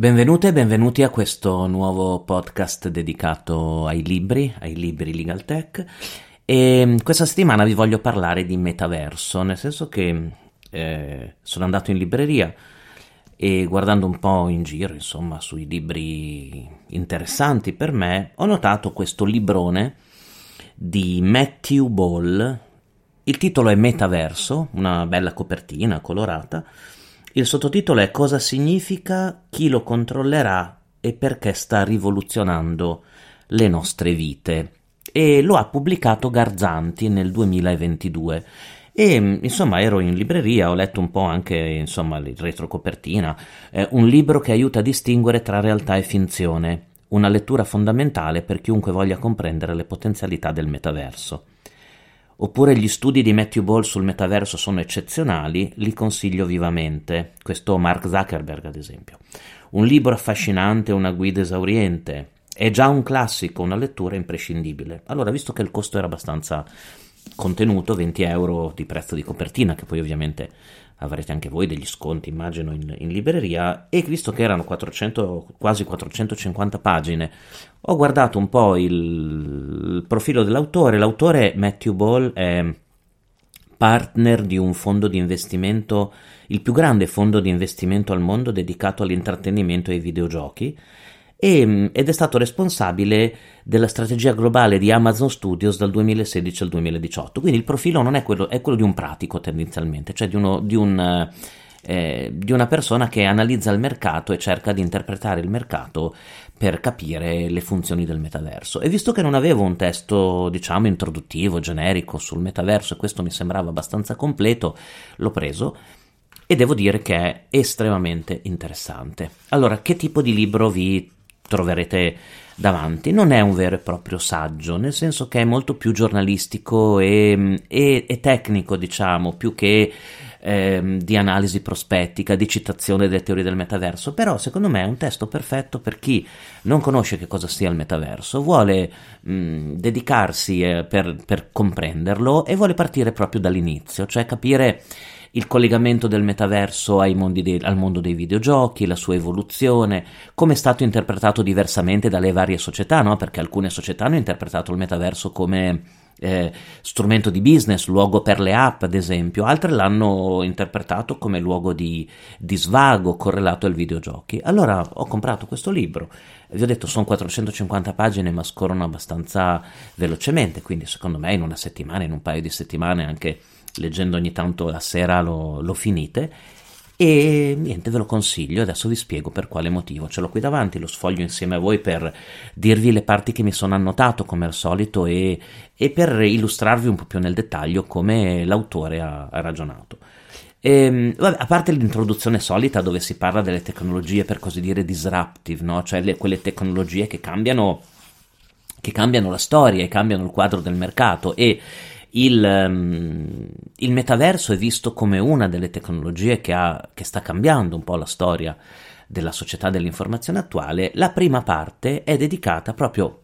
Benvenute e benvenuti a questo nuovo podcast dedicato ai libri, ai libri Legal Tech. E mm, questa settimana vi voglio parlare di metaverso, nel senso che eh, sono andato in libreria e guardando un po' in giro, insomma, sui libri interessanti per me, ho notato questo librone di Matthew Ball. Il titolo è Metaverso, una bella copertina colorata il sottotitolo è Cosa significa, chi lo controllerà e perché sta rivoluzionando le nostre vite. E lo ha pubblicato Garzanti nel 2022. E insomma ero in libreria, ho letto un po' anche insomma il retrocopertina, eh, un libro che aiuta a distinguere tra realtà e finzione, una lettura fondamentale per chiunque voglia comprendere le potenzialità del metaverso. Oppure gli studi di Matthew Ball sul metaverso sono eccezionali, li consiglio vivamente. Questo Mark Zuckerberg, ad esempio. Un libro affascinante, una guida esauriente. È già un classico, una lettura imprescindibile. Allora, visto che il costo era abbastanza contenuto, 20 euro di prezzo di copertina, che poi ovviamente avrete anche voi degli sconti, immagino, in, in libreria, e visto che erano 400, quasi 450 pagine, ho guardato un po' il, il profilo dell'autore. L'autore Matthew Ball è partner di un fondo di investimento, il più grande fondo di investimento al mondo dedicato all'intrattenimento e ai videogiochi, e, mm, ed è stato responsabile della strategia globale di Amazon Studios dal 2016 al 2018. Quindi il profilo non è quello, è quello di un pratico tendenzialmente, cioè di, uno, di, un, eh, di una persona che analizza il mercato e cerca di interpretare il mercato per capire le funzioni del metaverso. E visto che non avevo un testo, diciamo, introduttivo, generico sul metaverso, e questo mi sembrava abbastanza completo, l'ho preso e devo dire che è estremamente interessante. Allora, che tipo di libro vi troverete davanti. Non è un vero e proprio saggio, nel senso che è molto più giornalistico e, e, e tecnico, diciamo, più che eh, di analisi prospettica, di citazione delle teorie del metaverso, però secondo me è un testo perfetto per chi non conosce che cosa sia il metaverso, vuole mh, dedicarsi eh, per, per comprenderlo e vuole partire proprio dall'inizio, cioè capire il collegamento del metaverso dei, al mondo dei videogiochi, la sua evoluzione, come è stato interpretato diversamente dalle varie società, no? perché alcune società hanno interpretato il metaverso come eh, strumento di business, luogo per le app ad esempio, altre l'hanno interpretato come luogo di, di svago correlato ai videogiochi. Allora ho comprato questo libro, vi ho detto sono 450 pagine ma scorrono abbastanza velocemente, quindi secondo me in una settimana, in un paio di settimane anche leggendo ogni tanto la sera lo, lo finite. E niente ve lo consiglio adesso vi spiego per quale motivo. Ce l'ho qui davanti lo sfoglio insieme a voi per dirvi le parti che mi sono annotato come al solito e, e per illustrarvi un po' più nel dettaglio come l'autore ha, ha ragionato. E, ehm, vabbè, a parte l'introduzione solita dove si parla delle tecnologie per così dire disruptive no? cioè le, quelle tecnologie che cambiano che cambiano la storia e cambiano il quadro del mercato e il, um, il, metaverso è visto come una delle tecnologie che, ha, che sta cambiando un po' la storia della società dell'informazione attuale, la prima parte è dedicata proprio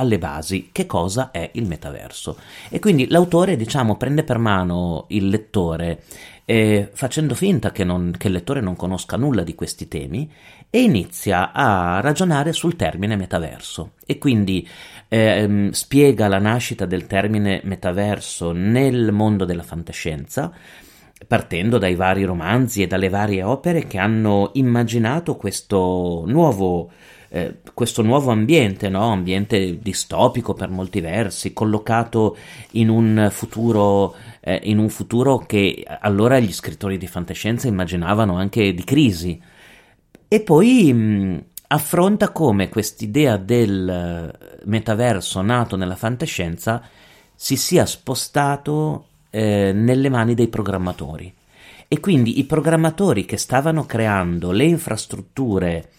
alle basi che cosa è il metaverso. E quindi l'autore, diciamo, prende per mano il lettore eh, facendo finta che, non, che il lettore non conosca nulla di questi temi e inizia a ragionare sul termine metaverso e quindi eh, spiega la nascita del termine metaverso nel mondo della fantascienza partendo dai vari romanzi e dalle varie opere che hanno immaginato questo nuovo eh, questo nuovo ambiente, no? ambiente distopico per molti versi, collocato in un futuro, eh, in un futuro che allora gli scrittori di fantascienza immaginavano anche di crisi. E poi mh, affronta come quest'idea del eh, metaverso nato nella fantascienza si sia spostato eh, nelle mani dei programmatori. E quindi i programmatori che stavano creando le infrastrutture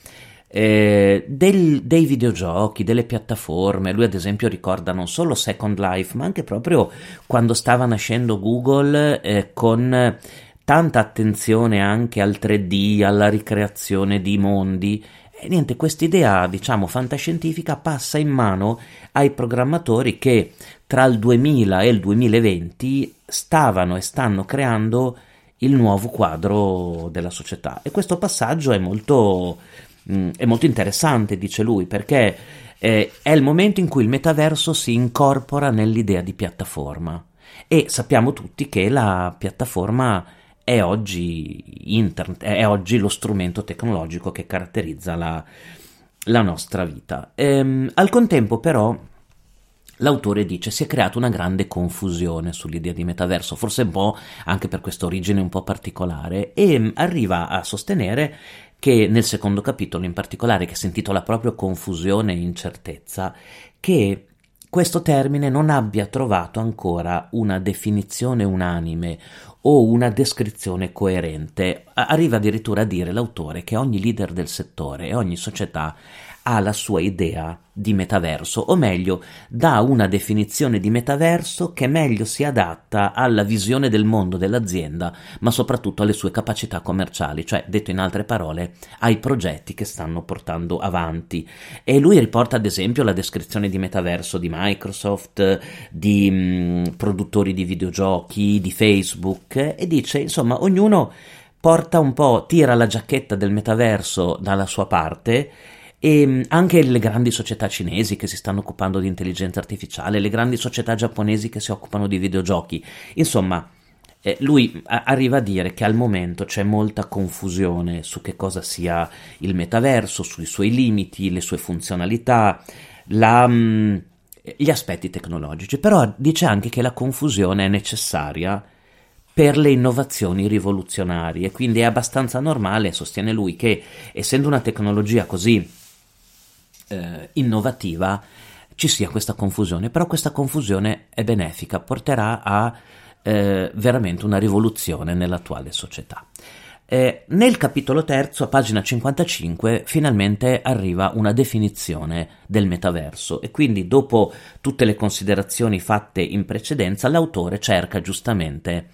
eh, del, dei videogiochi, delle piattaforme. Lui, ad esempio, ricorda non solo Second Life, ma anche proprio quando stava nascendo Google eh, con tanta attenzione anche al 3D, alla ricreazione di mondi. E niente, quest'idea, diciamo, fantascientifica passa in mano ai programmatori che tra il 2000 e il 2020 stavano e stanno creando il nuovo quadro della società. E questo passaggio è molto mm, è molto interessante, dice lui, perché eh, è il momento in cui il metaverso si incorpora nell'idea di piattaforma e sappiamo tutti che la piattaforma è oggi internet, è oggi lo strumento tecnologico che caratterizza la, la nostra vita. Ehm, al contempo però L'autore dice si è creata una grande confusione sull'idea di metaverso, forse un po' anche per questa origine un po' particolare, e arriva a sostenere che nel secondo capitolo in particolare, che si intitola proprio Confusione e incertezza, che questo termine non abbia trovato ancora una definizione unanime o una descrizione coerente. Arriva addirittura a dire l'autore che ogni leader del settore e ogni società ha la sua idea di metaverso, o meglio, dà una definizione di metaverso che meglio si adatta alla visione del mondo dell'azienda, ma soprattutto alle sue capacità commerciali, cioè, detto in altre parole, ai progetti che stanno portando avanti. E lui riporta ad esempio la descrizione di metaverso di Microsoft, di mh, mm, produttori di videogiochi, di Facebook, e dice, insomma, ognuno porta un po', tira la giacchetta del metaverso dalla sua parte e mm, anche le grandi società cinesi che si stanno occupando di intelligenza artificiale, le grandi società giapponesi che si occupano di videogiochi. Insomma, eh, lui a- arriva a dire che al momento c'è molta confusione su che cosa sia il metaverso, sui suoi limiti, le sue funzionalità, la, mh, mm, gli aspetti tecnologici, però dice anche che la confusione è necessaria per le innovazioni rivoluzionarie, quindi è abbastanza normale, sostiene lui, che essendo una tecnologia così eh, innovativa ci sia questa confusione, però questa confusione è benefica, porterà a eh, veramente una rivoluzione nell'attuale società. Eh, nel capitolo terzo, a pagina 55, finalmente arriva una definizione del metaverso e quindi dopo tutte le considerazioni fatte in precedenza, l'autore cerca giustamente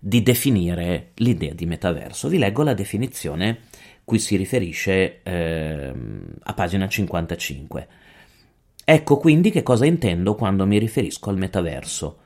di definire l'idea di metaverso. Vi leggo la definizione cui si riferisce eh, a pagina 55. Ecco quindi che cosa intendo quando mi riferisco al metaverso.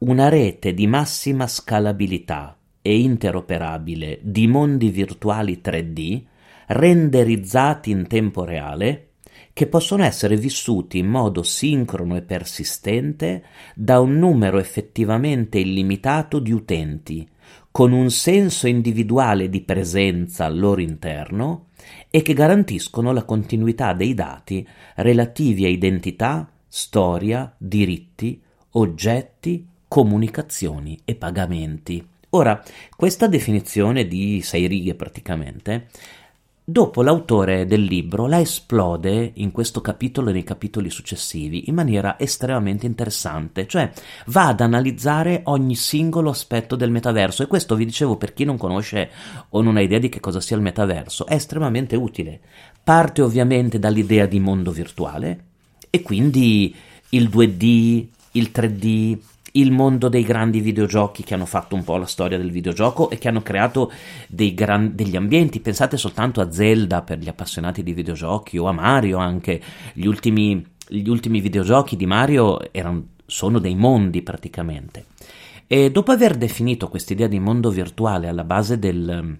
Una rete di massima scalabilità e interoperabile di mondi virtuali 3D renderizzati in tempo reale che possono essere vissuti in modo sincrono e persistente da un numero effettivamente illimitato di utenti con un senso individuale di presenza al loro interno e che garantiscono la continuità dei dati relativi a identità, storia, diritti, oggetti, comunicazioni e pagamenti. Ora, questa definizione di sei righe praticamente Dopo l'autore del libro la esplode in questo capitolo e nei capitoli successivi in maniera estremamente interessante, cioè va ad analizzare ogni singolo aspetto del metaverso e questo vi dicevo per chi non conosce o non ha idea di che cosa sia il metaverso, è estremamente utile. Parte ovviamente dall'idea di mondo virtuale e quindi il 2D, il 3D, il mondo dei grandi videogiochi che hanno fatto un po' la storia del videogioco e che hanno creato gran, degli ambienti. Pensate soltanto a Zelda per gli appassionati di videogiochi o a Mario anche. Gli ultimi, gli ultimi videogiochi di Mario erano, sono dei mondi praticamente. E dopo aver definito quest'idea di mondo virtuale alla base del,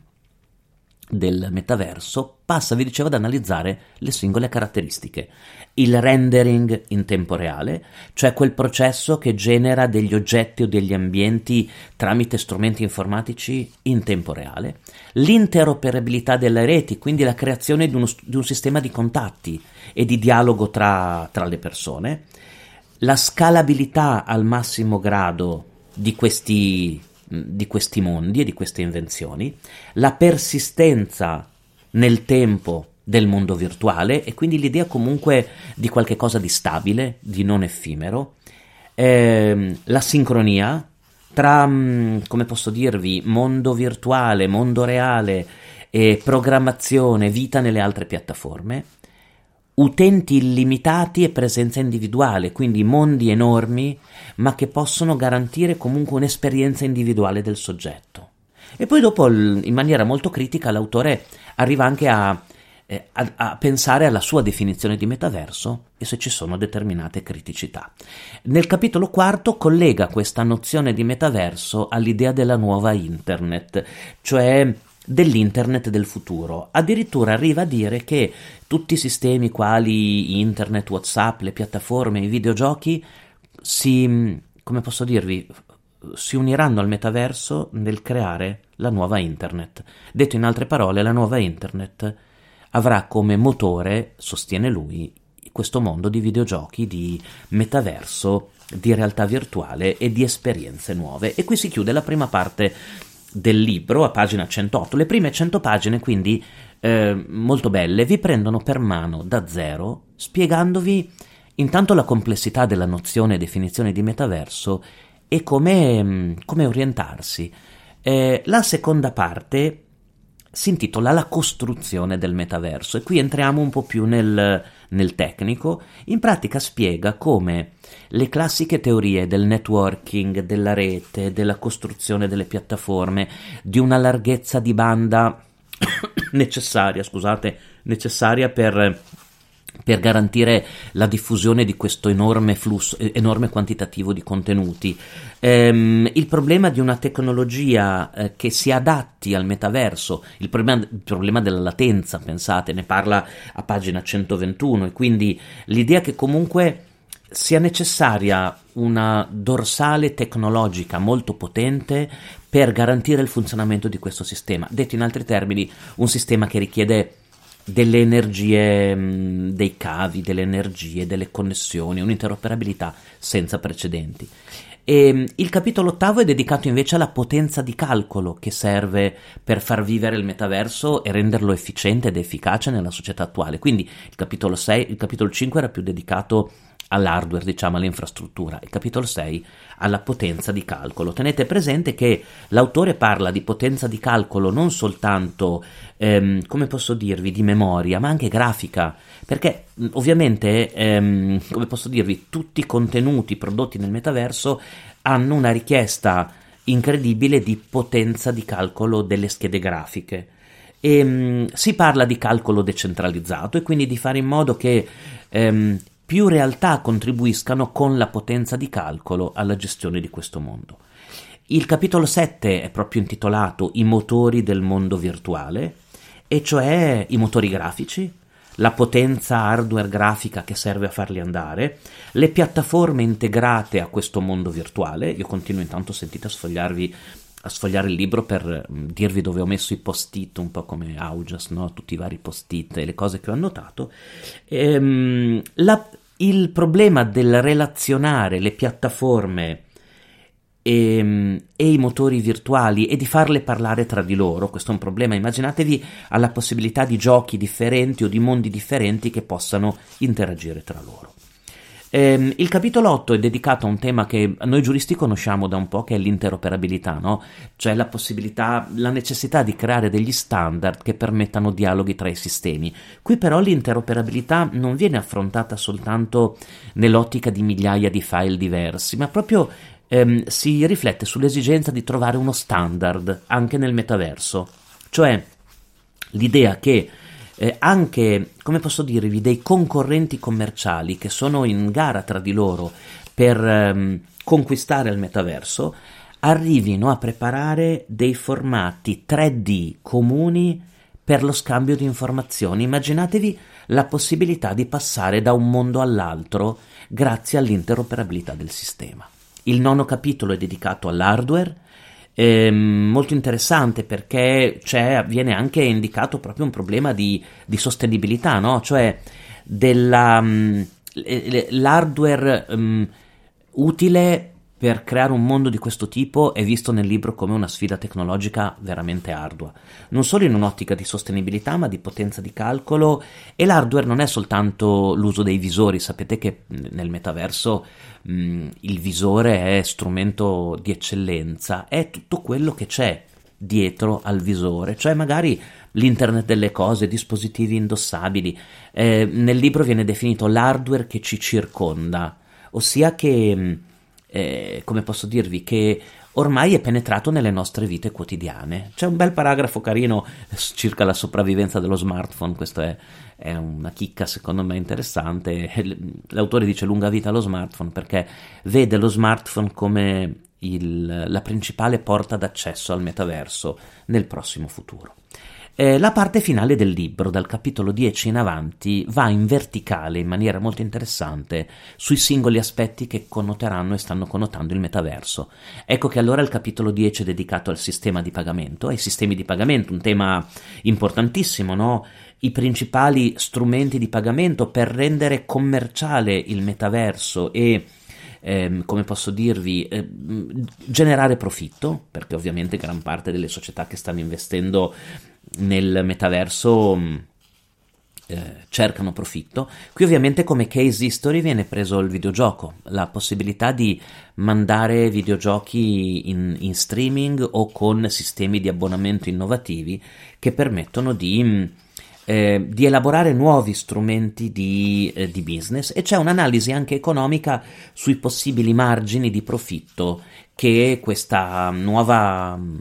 del metaverso, passa, vi dicevo, ad analizzare le singole caratteristiche. Il rendering in tempo reale, cioè quel processo che genera degli oggetti o degli ambienti tramite strumenti informatici in tempo reale. L'interoperabilità delle reti, quindi la creazione di, uno, di un sistema di contatti e di dialogo tra, tra le persone. La scalabilità al massimo grado di questi di questi mondi e di queste invenzioni, la persistenza nel tempo del mondo virtuale e quindi l'idea comunque di qualche cosa di stabile, di non effimero, eh, la sincronia tra, come posso dirvi, mondo virtuale, mondo reale e programmazione, vita nelle altre piattaforme, utenti illimitati e presenza individuale, quindi mondi enormi, ma che possono garantire comunque un'esperienza individuale del soggetto. E poi dopo, in maniera molto critica, l'autore arriva anche a, eh, a, a, pensare alla sua definizione di metaverso e se ci sono determinate criticità. Nel capitolo quarto collega questa nozione di metaverso all'idea della nuova internet, cioè dell'internet del futuro. Addirittura arriva a dire che tutti i sistemi quali internet, WhatsApp, le piattaforme, i videogiochi si, come posso dirvi, si uniranno al metaverso nel creare la nuova internet. Detto in altre parole, la nuova internet avrà come motore, sostiene lui, questo mondo di videogiochi, di metaverso, di realtà virtuale e di esperienze nuove. E qui si chiude la prima parte del libro, a pagina 108. Le prime 100 pagine, quindi eh, molto belle, vi prendono per mano da zero, spiegandovi intanto la complessità della nozione e definizione di metaverso e come, mm, come orientarsi. Eh, la seconda parte si intitola La costruzione del metaverso e qui entriamo un po' più nel, nel tecnico. In pratica spiega come le classiche teorie del networking, della rete, della costruzione delle piattaforme, di una larghezza di banda necessaria, scusate, necessaria per per garantire la diffusione di questo enorme flusso, enorme quantitativo di contenuti. Ehm, il problema di una tecnologia eh, che si adatti al metaverso, il problema, il problema, della latenza, pensate, ne parla a pagina 121, e quindi l'idea che comunque sia necessaria una dorsale tecnologica molto potente per garantire il funzionamento di questo sistema. Detto in altri termini, un sistema che richiede delle energie, mm, dei cavi, delle energie, delle connessioni, un'interoperabilità senza precedenti. E mm, il capitolo ottavo è dedicato invece alla potenza di calcolo che serve per far vivere il metaverso e renderlo efficiente ed efficace nella società attuale. Quindi il capitolo, 6, il capitolo 5 era più dedicato all'hardware, diciamo all'infrastruttura, il capitolo 6 alla potenza di calcolo. Tenete presente che l'autore parla di potenza di calcolo non soltanto, ehm, come posso dirvi, di memoria, ma anche grafica, perché ovviamente, ehm, come posso dirvi, tutti i contenuti prodotti nel metaverso hanno una richiesta incredibile di potenza di calcolo delle schede grafiche. E, mh, si parla di calcolo decentralizzato e quindi di fare in modo che ehm, più realtà contribuiscano con la potenza di calcolo alla gestione di questo mondo. Il capitolo 7 è proprio intitolato I motori del mondo virtuale, e cioè i motori grafici, la potenza hardware grafica che serve a farli andare, le piattaforme integrate a questo mondo virtuale. Io continuo intanto, sentite, a sfogliarvi a sfogliare il libro per mm, dirvi dove ho messo i post-it, un po' come Augias, no? tutti i vari post-it e le cose che ho annotato. Ehm, la, il problema del relazionare le piattaforme e, e, i motori virtuali e di farle parlare tra di loro, questo è un problema. Immaginatevi alla possibilità di giochi differenti o di mondi differenti che possano interagire tra loro. Ehm, il capitolo 8 è dedicato a un tema che noi giuristi conosciamo da un po', che è l'interoperabilità, no? cioè la possibilità, la necessità di creare degli standard che permettano dialoghi tra i sistemi. Qui però l'interoperabilità non viene affrontata soltanto nell'ottica di migliaia di file diversi, ma proprio ehm, si riflette sull'esigenza di trovare uno standard anche nel metaverso, cioè l'idea che eh, anche, come posso dirvi, dei concorrenti commerciali che sono in gara tra di loro per ehm, conquistare il metaverso, arrivino a preparare dei formati 3D comuni per lo scambio di informazioni. Immaginatevi la possibilità di passare da un mondo all'altro grazie all'interoperabilità del sistema. Il nono capitolo è dedicato all'hardware eh, molto interessante perché viene anche indicato proprio un problema di, di sostenibilità, no? cioè della, um, l'hardware um, utile per creare un mondo di questo tipo è visto nel libro come una sfida tecnologica veramente ardua, non solo in un'ottica di sostenibilità ma di potenza di calcolo e l'hardware non è soltanto l'uso dei visori, sapete che nel metaverso mh, il visore è strumento di eccellenza, è tutto quello che c'è dietro al visore, cioè magari l'internet delle cose, dispositivi indossabili. Eh, nel libro viene definito l'hardware che ci circonda, ossia che eh, come posso dirvi, che ormai è penetrato nelle nostre vite quotidiane. C'è un bel paragrafo carino circa la sopravvivenza dello smartphone, questa è, è, una chicca secondo me interessante. L'autore dice lunga vita allo smartphone perché vede lo smartphone come il, la principale porta d'accesso al metaverso nel prossimo futuro. Eh, la parte finale del libro, dal capitolo 10 in avanti, va in verticale in maniera molto interessante sui singoli aspetti che connoteranno e stanno connotando il metaverso. Ecco che allora il capitolo 10 è dedicato al sistema di pagamento, ai sistemi di pagamento, un tema importantissimo, no? I principali strumenti di pagamento per rendere commerciale il metaverso e ehm, come posso dirvi, eh, generare profitto, perché ovviamente gran parte delle società che stanno investendo nel metaverso mm, eh, cercano profitto. Qui ovviamente come case history viene preso il videogioco, la possibilità di mandare videogiochi in, in streaming o con sistemi di abbonamento innovativi che permettono di, mm, eh, di elaborare nuovi strumenti di, eh, di, business e c'è un'analisi anche economica sui possibili margini di profitto che questa nuova, mm,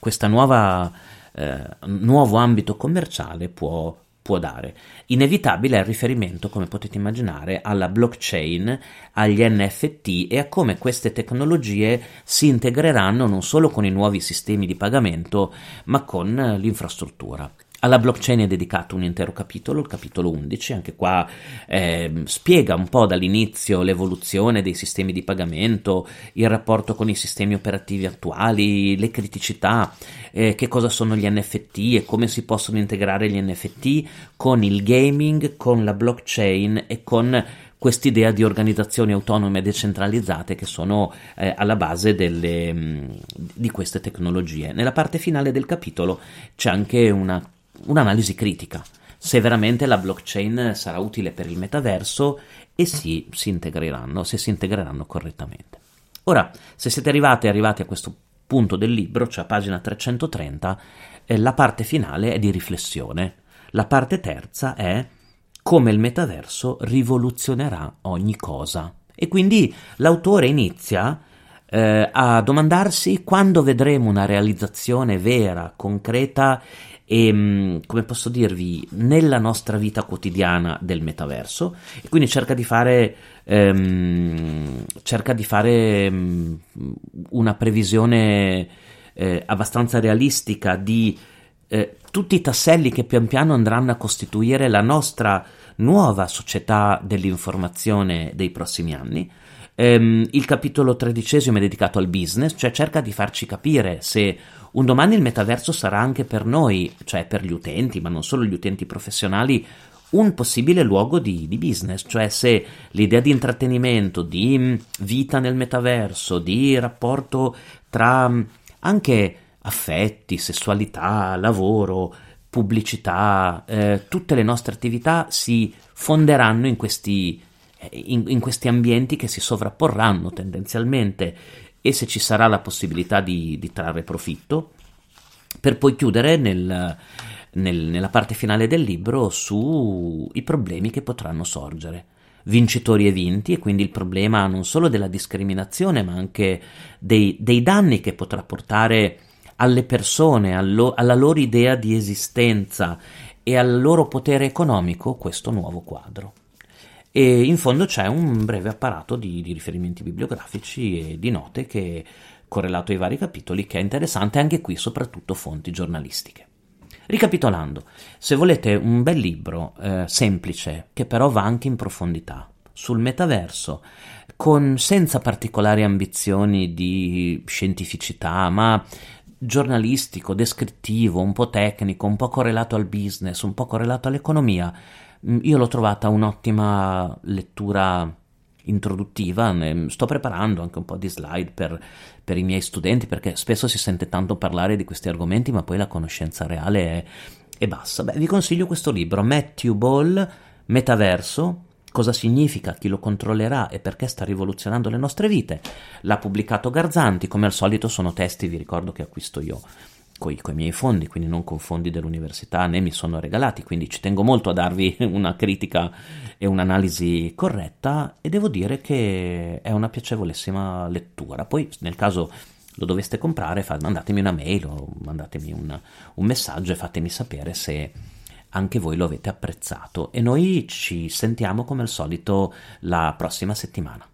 questa nuova eh, nuovo ambito commerciale può, può dare. Inevitabile è il riferimento, come potete immaginare, alla blockchain, agli NFT e a come queste tecnologie si integreranno non solo con i nuovi sistemi di pagamento, ma con l'infrastruttura. Alla blockchain è dedicato un intero capitolo, il capitolo 11, anche qua eh, spiega un po' dall'inizio l'evoluzione dei sistemi di pagamento, il rapporto con i sistemi operativi attuali, le criticità, eh, che cosa sono gli NFT e come si possono integrare gli NFT con il gaming, con la blockchain e con quest'idea di organizzazioni autonome e decentralizzate che sono eh, alla base delle, mh, di queste tecnologie. Nella parte finale del capitolo c'è anche una un'analisi critica se veramente la blockchain sarà utile per il metaverso e se si integreranno, se si integreranno correttamente. Ora, se siete arrivati, arrivati a questo punto del libro, cioè a pagina 330, eh, la parte finale è di riflessione. La parte terza è come il metaverso rivoluzionerà ogni cosa. E quindi l'autore inizia eh, a domandarsi quando vedremo una realizzazione vera, concreta e mm, come posso dirvi nella nostra vita quotidiana del metaverso e quindi cerca di fare ehm, cerca di fare um, una previsione eh, abbastanza realistica di eh, tutti i tasselli che pian piano andranno a costituire la nostra nuova società dell'informazione dei prossimi anni. Ehm, il capitolo tredicesimo è dedicato al business cioè cerca di farci capire se un domani il metaverso sarà anche per noi, cioè per gli utenti, ma non solo gli utenti professionali, un possibile luogo di, di, business, cioè se l'idea di intrattenimento, di mm, vita nel metaverso, di rapporto tra mm, anche affetti, sessualità, lavoro, pubblicità, eh, tutte le nostre attività si fonderanno in questi, eh, in, in questi ambienti che si sovrapporranno tendenzialmente e se ci sarà la possibilità di, di trarre profitto, per poi chiudere nel, nel, nella parte finale del libro sui problemi che potranno sorgere. Vincitori e vinti, e quindi il problema non solo della discriminazione, ma anche dei, dei danni che potrà portare alle persone, allo, alla loro idea di esistenza e al loro potere economico questo nuovo quadro e in fondo c'è un breve apparato di, di riferimenti bibliografici e di note che correlato ai vari capitoli che è interessante anche qui soprattutto fonti giornalistiche. Ricapitolando, se volete un bel libro eh, semplice che però va anche in profondità sul metaverso, con, senza particolari ambizioni di scientificità, ma giornalistico, descrittivo, un po' tecnico, un po' correlato al business, un po' correlato all'economia, io l'ho trovata un'ottima lettura introduttiva, sto preparando anche un po' di slide per, per, i miei studenti perché spesso si sente tanto parlare di questi argomenti ma poi la conoscenza reale è, è bassa. Beh, vi consiglio questo libro, Matthew Ball, Metaverso, cosa significa, chi lo controllerà e perché sta rivoluzionando le nostre vite. L'ha pubblicato Garzanti, come al solito sono testi, vi ricordo che acquisto io con i miei fondi, quindi non con fondi dell'università né mi sono regalati, quindi ci tengo molto a darvi una critica e un'analisi corretta e devo dire che è una piacevolissima lettura. Poi nel caso lo doveste comprare, mandatemi una mail o mandatemi un, un messaggio e fatemi sapere se anche voi lo avete apprezzato e noi ci sentiamo come al solito la prossima settimana.